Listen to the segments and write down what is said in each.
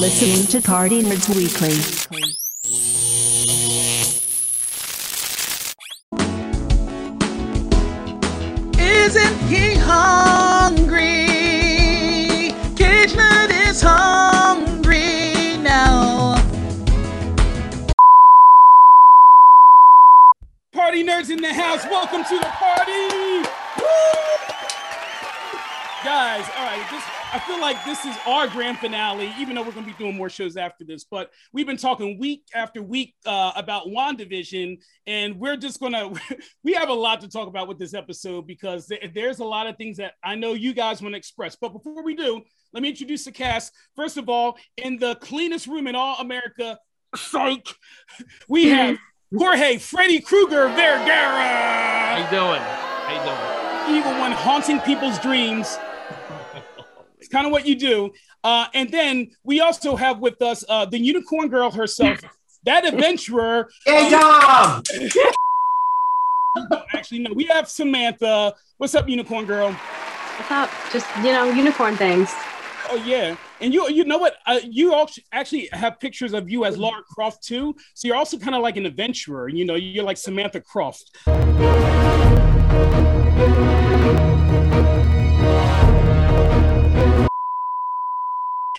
You're listening to Party Nerds Weekly. Isn't he hungry? Cage Nut is hungry now. Party nerds in the house, welcome to the party! Woo! Guys, all right, this I feel like this is our grand finale, even though we're going to be doing more shows after this. But we've been talking week after week uh, about WandaVision, and we're just going to, we have a lot to talk about with this episode because th- there's a lot of things that I know you guys want to express. But before we do, let me introduce the cast. First of all, in the cleanest room in all America, psych, we have Jorge Freddy Krueger Vergara. How you doing? How you doing? Evil one haunting people's dreams. It's kind of what you do. Uh, and then we also have with us uh, the unicorn girl herself, that adventurer. Hey, Dom! Actually, no, we have Samantha. What's up, unicorn girl? What's up? Just you know, unicorn things. Oh yeah, and you you know what? Uh, you also actually have pictures of you as Lara Croft too. So you're also kind of like an adventurer. You know, you're like Samantha Croft.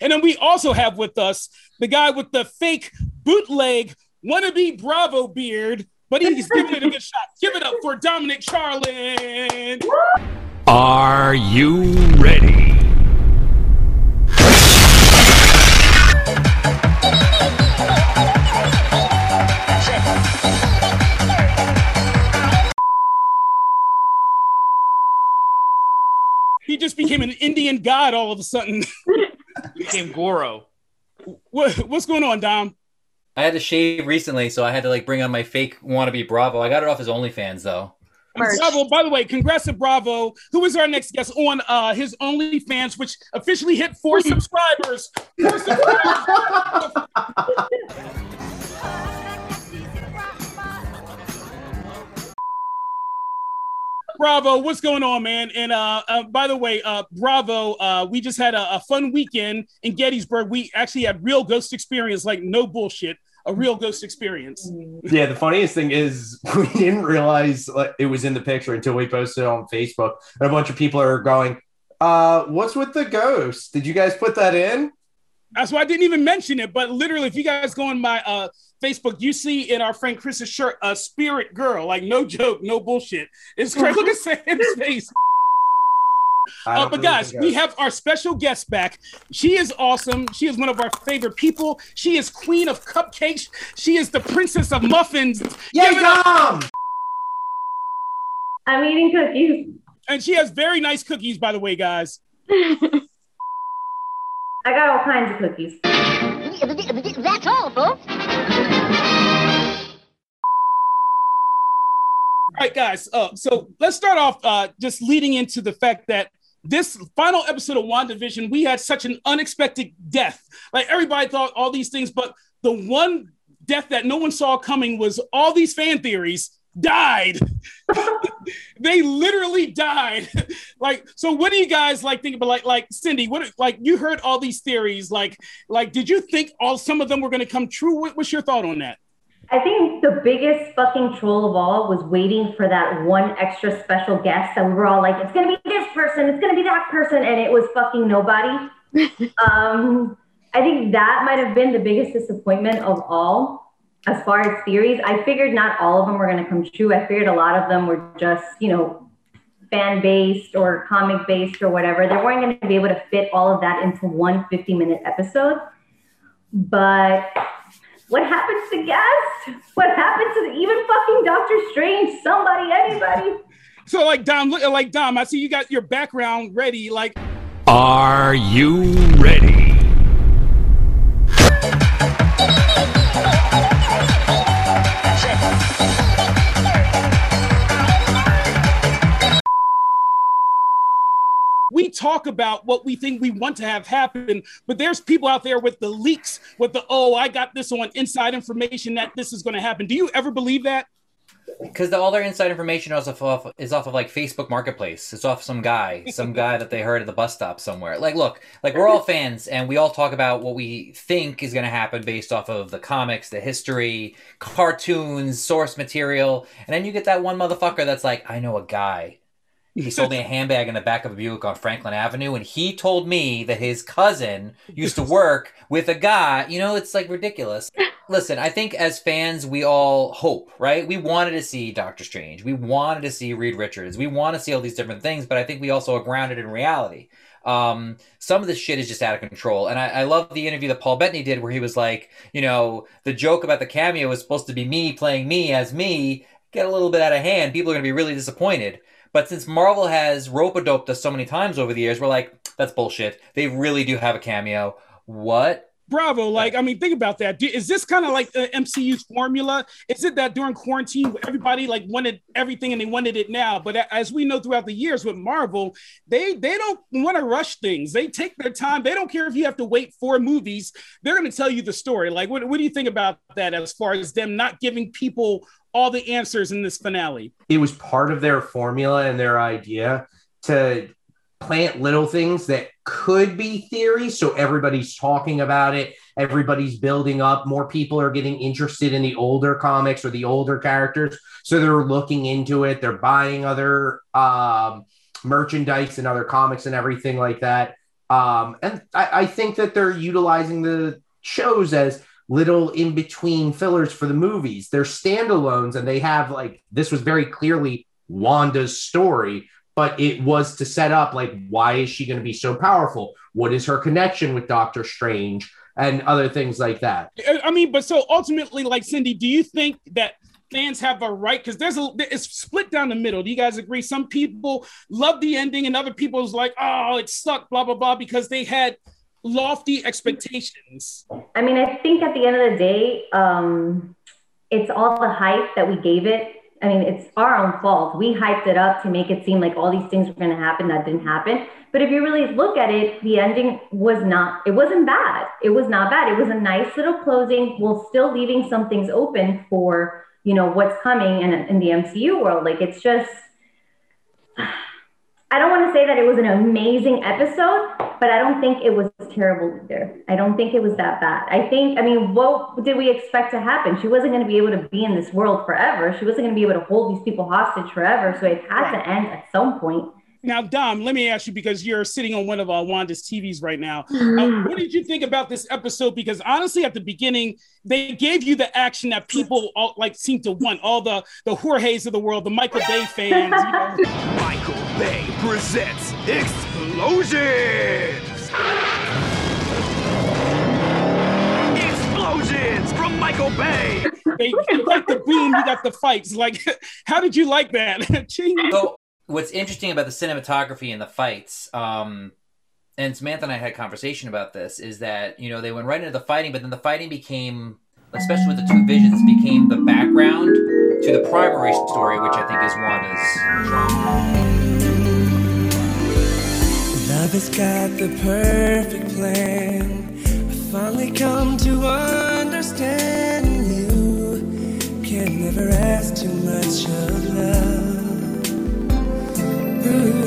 And then we also have with us the guy with the fake bootleg wannabe Bravo beard, but he's giving it a good shot. Give it up for Dominic Charlin. Are you ready? He just became an Indian god all of a sudden. Became Goro. what, what's going on, Dom? I had to shave recently, so I had to like bring on my fake wannabe Bravo. I got it off his OnlyFans though. Merch. Bravo, by the way, congrats to Bravo, who is our next guest on uh, his OnlyFans, which officially hit four subscribers. Four subscribers. Bravo, what's going on, man? And uh, uh by the way, uh, Bravo, uh, we just had a, a fun weekend in Gettysburg. We actually had real ghost experience, like no bullshit, a real ghost experience. Yeah, the funniest thing is we didn't realize like, it was in the picture until we posted it on Facebook, and a bunch of people are going, "Uh, what's with the ghost? Did you guys put that in?" That's why I didn't even mention it. But literally, if you guys go on my uh, Facebook, you see in our friend Chris's shirt a spirit girl. Like no joke, no bullshit. It's crazy. Look at Sam's face. I Uh, but guys, we have our special guest back. She is awesome. She is one of our favorite people. She is queen of cupcakes. She is the princess of muffins. Yay, Give it up. Dom! I'm eating cookies. And she has very nice cookies, by the way, guys. I got all kinds of cookies. That's all, folks. All right, guys. Uh, so let's start off uh, just leading into the fact that this final episode of WandaVision, we had such an unexpected death. Like everybody thought all these things, but the one death that no one saw coming was all these fan theories died. they literally died. like, so what do you guys like think about? Like, like Cindy, what like you heard all these theories? Like, like did you think all some of them were going to come true? What, what's your thought on that? I think the biggest fucking troll of all was waiting for that one extra special guest that we were all like, it's gonna be this person, it's gonna be that person, and it was fucking nobody. um, I think that might have been the biggest disappointment of all as far as theories. I figured not all of them were gonna come true. I figured a lot of them were just, you know, fan based or comic based or whatever. They weren't gonna be able to fit all of that into one 50 minute episode. But what happened to the guest? What happened to the, even fucking Doctor Strange? Somebody, anybody? So like Dom, look like Dom. I see you got your background ready. Like Are you ready? Talk about what we think we want to have happen, but there's people out there with the leaks, with the oh, I got this on inside information that this is going to happen. Do you ever believe that? Because all their inside information is off, of, is off of like Facebook Marketplace. It's off some guy, some guy that they heard at the bus stop somewhere. Like, look, like we're all fans, and we all talk about what we think is going to happen based off of the comics, the history, cartoons, source material, and then you get that one motherfucker that's like, I know a guy. He sold me a handbag in the back of a Buick on Franklin Avenue, and he told me that his cousin used to work with a guy. You know, it's like ridiculous. Listen, I think as fans, we all hope, right? We wanted to see Doctor Strange. We wanted to see Reed Richards. We want to see all these different things, but I think we also are grounded in reality. Um, some of this shit is just out of control. And I, I love the interview that Paul Bettany did where he was like, you know, the joke about the cameo was supposed to be me playing me as me, get a little bit out of hand. People are going to be really disappointed. But since Marvel has rope doped us so many times over the years, we're like, that's bullshit. They really do have a cameo. What? Bravo. Like, I mean, think about that. Is this kind of like the MCU's formula? Is it that during quarantine, everybody like wanted everything and they wanted it now? But as we know throughout the years with Marvel, they they don't want to rush things. They take their time. They don't care if you have to wait four movies. They're going to tell you the story. Like, what, what do you think about that as far as them not giving people all the answers in this finale? it was part of their formula and their idea to plant little things that could be theories. So everybody's talking about it, everybody's building up, more people are getting interested in the older comics or the older characters. So they're looking into it, they're buying other um, merchandise and other comics and everything like that. Um, and I, I think that they're utilizing the shows as little in between fillers for the movies. They're standalones and they have like this was very clearly Wanda's story, but it was to set up like why is she going to be so powerful? What is her connection with Doctor Strange and other things like that? I I mean, but so ultimately, like Cindy, do you think that fans have a right? Because there's a it's split down the middle. Do you guys agree? Some people love the ending, and other people's like, oh, it sucked, blah blah blah, because they had lofty expectations. I mean, I think at the end of the day, um, it's all the hype that we gave it. I mean, it's our own fault. We hyped it up to make it seem like all these things were going to happen that didn't happen. But if you really look at it, the ending was not, it wasn't bad. It was not bad. It was a nice little closing while still leaving some things open for, you know, what's coming in, in the MCU world. Like, it's just, I don't want to say that it was an amazing episode, but I don't think it was terrible either. I don't think it was that bad. I think, I mean, what did we expect to happen? She wasn't going to be able to be in this world forever. She wasn't going to be able to hold these people hostage forever. So it had to end at some point. Now, Dom, let me ask you because you're sitting on one of uh, Wanda's TVs right now. Uh, what did you think about this episode? Because honestly, at the beginning, they gave you the action that people all, like seem to want. All the the Jorge's of the world, the Michael Bay fans. You know? Michael Bay presents Explosions! Explosions from Michael Bay! they, you got the boom, you got the fights. Like, how did you like that? So what's interesting about the cinematography and the fights, um, and Samantha and I had a conversation about this, is that you know they went right into the fighting, but then the fighting became, especially with the two visions, became the background to the primary story, which I think is Wanda's drama. Love has got the perfect plan. I finally come to understand you. Can never ask too much of love. Ooh,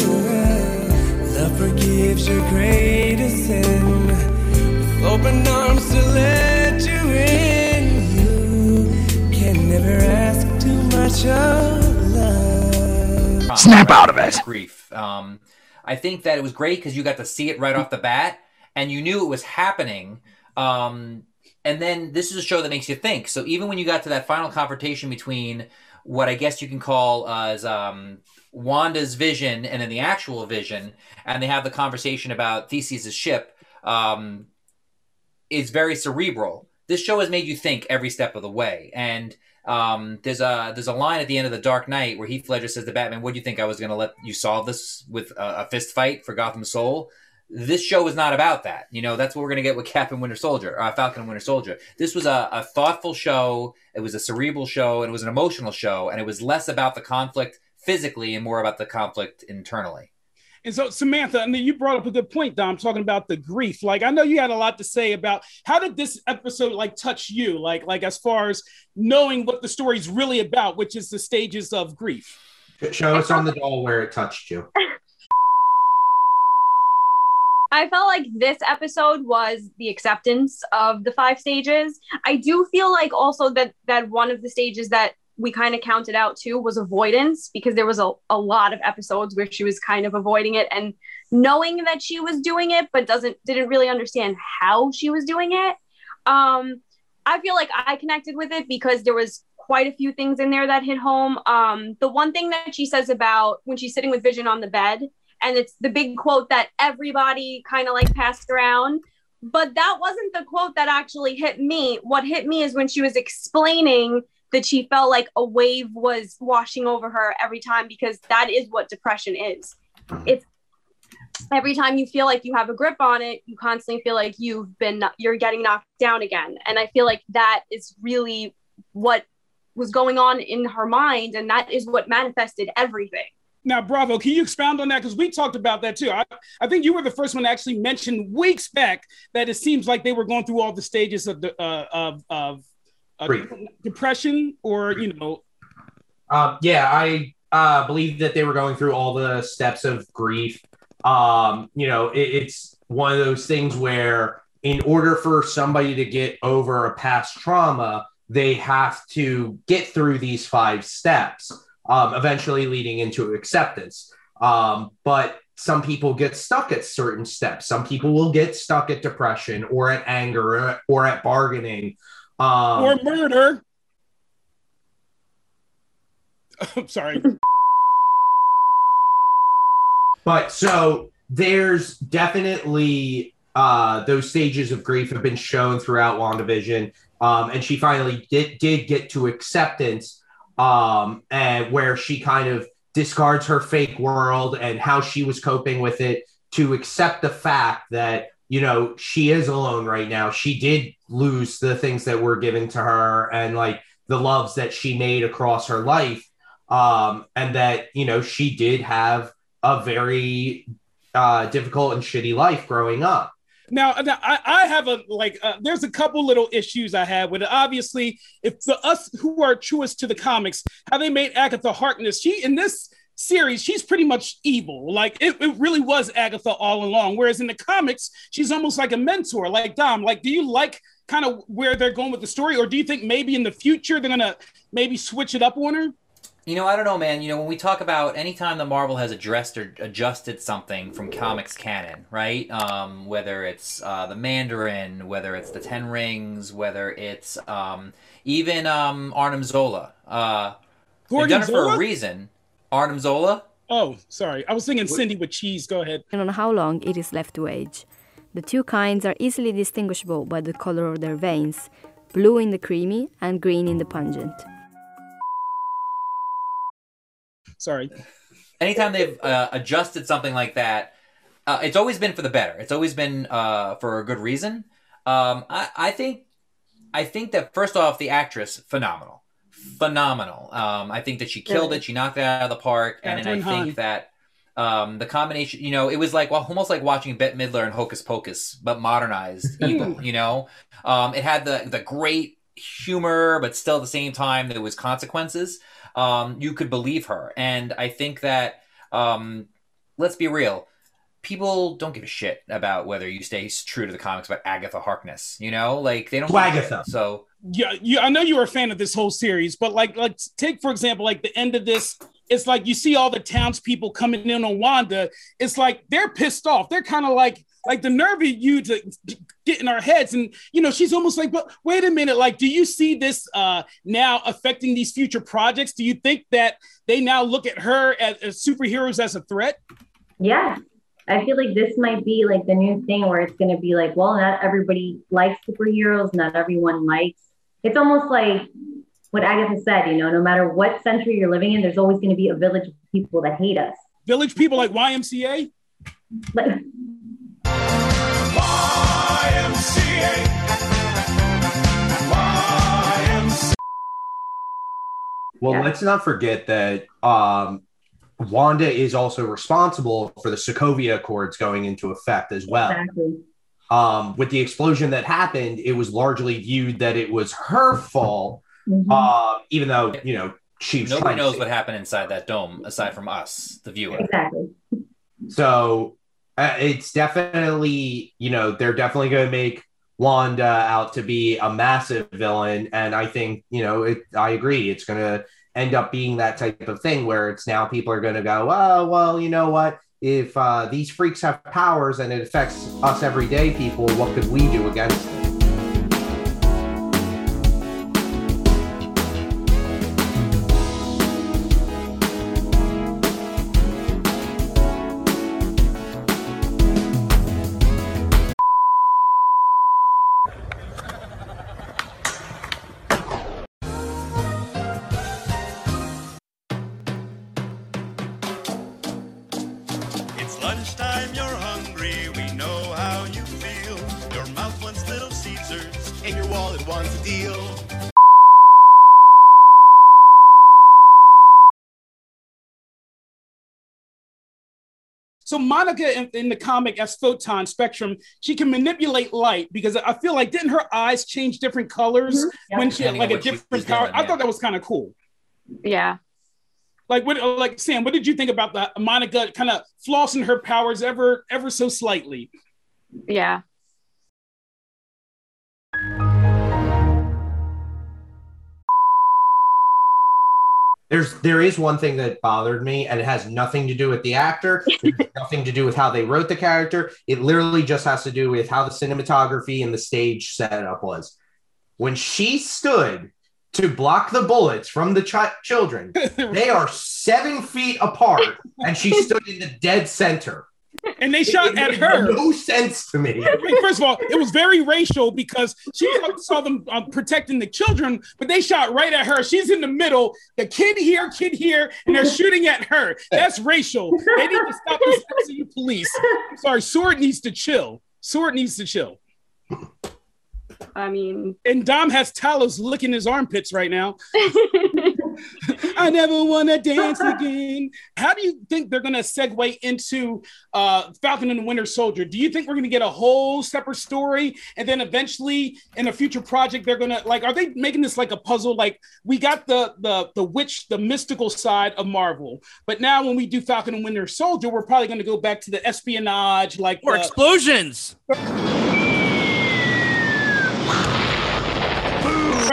love forgives your greatest sin. With open arms to let you in. You can never ask too much of love. Snap out of it. Grief. Um, I think that it was great because you got to see it right off the bat, and you knew it was happening. Um, and then this is a show that makes you think. So even when you got to that final confrontation between what I guess you can call uh, as um, Wanda's vision and then the actual vision, and they have the conversation about Theseus' ship, um, is very cerebral. This show has made you think every step of the way, and um, there's a there's a line at the end of the Dark Knight where Heath Ledger says to Batman, "What do you think I was going to let you solve this with a, a fist fight for Gotham Soul?" This show is not about that. You know, that's what we're going to get with Cap and Winter Soldier, uh, Falcon and Winter Soldier. This was a, a thoughtful show. It was a cerebral show, and it was an emotional show, and it was less about the conflict physically and more about the conflict internally. And so, Samantha, and then you brought up a good point, Dom, talking about the grief. Like, I know you had a lot to say about how did this episode like touch you, like, like as far as knowing what the story's really about, which is the stages of grief. Show us on the doll where it touched you. I felt like this episode was the acceptance of the five stages. I do feel like also that that one of the stages that we kind of counted out too was avoidance because there was a, a lot of episodes where she was kind of avoiding it and knowing that she was doing it but doesn't didn't really understand how she was doing it. Um i feel like i connected with it because there was quite a few things in there that hit home. Um the one thing that she says about when she's sitting with vision on the bed and it's the big quote that everybody kind of like passed around but that wasn't the quote that actually hit me. What hit me is when she was explaining that she felt like a wave was washing over her every time because that is what depression is. It's every time you feel like you have a grip on it, you constantly feel like you've been you're getting knocked down again. And I feel like that is really what was going on in her mind and that is what manifested everything. Now, Bravo, can you expound on that? Because we talked about that too. I, I think you were the first one to actually mention weeks back that it seems like they were going through all the stages of the uh, of, of uh, depression or you know uh, yeah i uh, believe that they were going through all the steps of grief. Um, you know it, it's one of those things where in order for somebody to get over a past trauma they have to get through these five steps um, eventually leading into acceptance. Um, but some people get stuck at certain steps. Some people will get stuck at depression or at anger or, or at bargaining um, or murder. I'm sorry. But so there's definitely uh, those stages of grief have been shown throughout WandaVision. Um, and she finally did, did get to acceptance um, and where she kind of discards her fake world and how she was coping with it to accept the fact that you know, she is alone right now. She did lose the things that were given to her and like the loves that she made across her life. Um, and that, you know, she did have a very uh, difficult and shitty life growing up. Now, now I, I, have a like. Uh, there's a couple little issues I have with it. Obviously, if the us who are truest to the comics, how they made Agatha Harkness, she in this series, she's pretty much evil. Like it, it really was Agatha all along. Whereas in the comics, she's almost like a mentor. Like Dom, like, do you like kind of where they're going with the story, or do you think maybe in the future they're gonna maybe switch it up on her? You know, I don't know, man. You know, when we talk about anytime the Marvel has addressed or adjusted something from comics canon, right? Um, whether it's uh, the Mandarin, whether it's the Ten Rings, whether it's um, even um, Arnim Zola, uh, they've done it for a reason. Arnim Zola? Oh, sorry. I was thinking Cindy with cheese. Go ahead. And on how long it is left to age. The two kinds are easily distinguishable by the color of their veins blue in the creamy and green in the pungent. Sorry. Anytime they've uh, adjusted something like that, uh, it's always been for the better. It's always been uh, for a good reason. Um, I, I think, I think that first off, the actress phenomenal phenomenal. Um, I think that she killed it. She knocked it out of the park, and, and I Hahn. think that um, the combination, you know, it was like well, almost like watching Bette Midler and Hocus Pocus, but modernized evil. You know, um, it had the the great humor, but still at the same time there was consequences. Um, you could believe her, and I think that um, let's be real people don't give a shit about whether you stay true to the comics about Agatha Harkness. You know, like they don't. Agatha. So yeah, you, I know you were a fan of this whole series, but like, like take for example, like the end of this. It's like you see all the townspeople coming in on Wanda. It's like they're pissed off. They're kind of like, like the nerve of you to get in our heads. And you know, she's almost like, but wait a minute, like, do you see this uh now affecting these future projects? Do you think that they now look at her as, as superheroes as a threat? Yeah, I feel like this might be like the new thing where it's going to be like, well, not everybody likes superheroes, not everyone likes. It's almost like what Agatha said, you know, no matter what century you're living in, there's always going to be a village of people that hate us. Village people like YMCA? But, YMCA. Well, yeah. let's not forget that um, Wanda is also responsible for the Sokovia Accords going into effect as well. Exactly. Um, with the explosion that happened, it was largely viewed that it was her fault, Mhm. uh, even though you know she was Nobody trying to knows what happened inside that dome aside from us, the viewer. Exactly. So uh, it's definitely, you know, they're definitely going to make Wanda out to be a massive villain, and I think, you know, it. I agree. It's going to end up being that type of thing where it's now people are going to go, oh, well, you know what? If uh, these freaks have powers and it affects us everyday people, what could we do against? And wants a deal. So Monica in, in the comic as Photon Spectrum, she can manipulate light because I feel like didn't her eyes change different colors Mhm. when she had like a different was power? doing, I thought that was kind of cool. Yeah. Like what like Sam, what did you think about that? Monica kind of flossing her powers ever ever so slightly. Yeah. There's there is one thing that bothered me, and it has nothing to do with the actor, nothing to do with how they wrote the character. It literally just has to do with how the cinematography and the stage setup was. When she stood to block the bullets from the chi- children, they are seven feet apart, and she stood in the dead center. And they shot It at made her. No sense to me. Wait, First of all, it was very racial because she saw- saw them uh, protecting the children, but they shot right at her. She's in the middle, the kid here, kid here, and they're shooting at her. That's racial. They need to stop this you police. I'm sorry, Sword needs to chill. Sword needs to chill. I mean, And Dom has Talos licking his armpits right now. I never want to dance again. How do you think they're going to segue into uh, Falcon and the Winter Soldier? Do you think we're going to get a whole separate story, and then eventually in a future project they're going to like? Are they making this like a puzzle? Like we got the the the witch, the mystical side of Marvel, but now when we do Falcon and Winter Soldier, we're probably going to go back to the espionage, like Or the- explosions.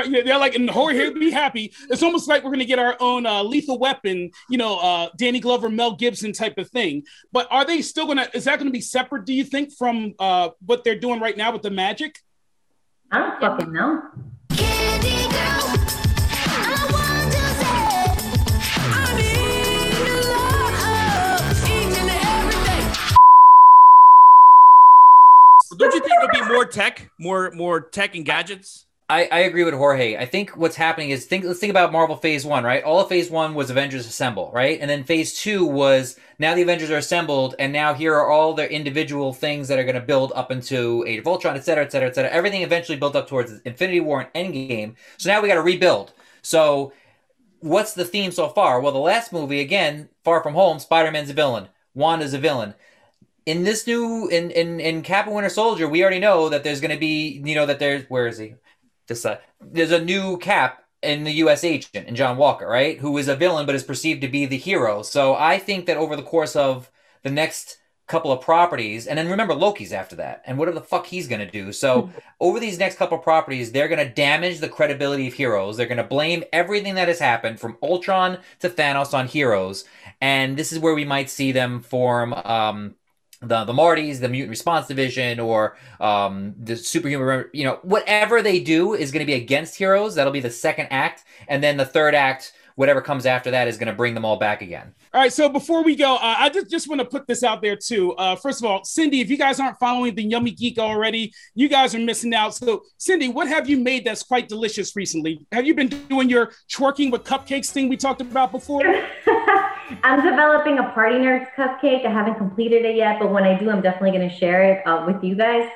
Right, yeah, they're like, and horror here be happy. It's almost like we're gonna get our own uh, lethal weapon, you know, uh, Danny Glover, Mel Gibson type of thing. But are they still gonna? Is that gonna be separate? Do you think from uh, what they're doing right now with the magic? I don't fucking know. Don't you think there'll be more tech, more more tech and gadgets? I, I agree with Jorge. I think what's happening is think let's think about Marvel Phase One, right? All of Phase One was Avengers Assemble, right? And then Phase Two was now the Avengers are assembled, and now here are all their individual things that are going to build up into Age of Ultron, et cetera, et cetera, et cetera. Everything eventually built up towards Infinity War and Endgame. So now we got to rebuild. So what's the theme so far? Well, the last movie again, Far From Home, Spider Man's a villain, Wanda's a villain in this new in in in Cap and Winter Soldier, we already know that there's going to be you know that there's where is he? This uh, there's a new Cap in the U.S. agent in John Walker, right? Who is a villain but is perceived to be the hero. So I think that over the course of the next couple of properties, and then remember Loki's after that, and whatever the fuck he's going to do. So over these next couple of properties, they're going to damage the credibility of heroes. They're going to blame everything that has happened from Ultron to Thanos on heroes, and this is where we might see them form. Um, the the Martys, the Mutant Response Division, or um, the Superhuman, you know, whatever they do is going to be against heroes. That'll be the second act, and then the third act, whatever comes after that, is going to bring them all back again. All right, so before we go, uh, I just, just want to put this out there too. Uh, first of all, Cindy, if you guys aren't following the Yummy Geek already, you guys are missing out. So, Cindy, what have you made that's quite delicious recently? Have you been doing your twerking with cupcakes thing we talked about before? I'm developing a party nerds cupcake. I haven't completed it yet, but when I do, I'm definitely going to share it uh, with you guys.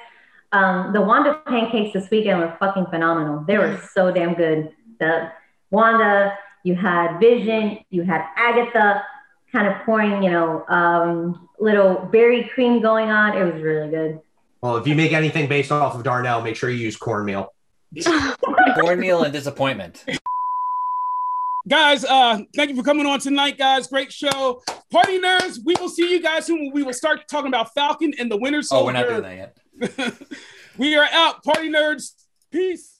Um, the Wanda pancakes this weekend were fucking phenomenal. They were so damn good. The Wanda, you had Vision, you had Agatha, kind of pouring, you know, um, little berry cream going on. It was really good. Well, if you make anything based off of Darnell, make sure you use cornmeal. Cornmeal and disappointment. Guys, uh, thank you for coming on tonight, guys. Great show. Party nerds, we will see you guys soon. We will start talking about Falcon and the Winter Soldier. Oh, we're not doing that yet. we are out. Party nerds. Peace.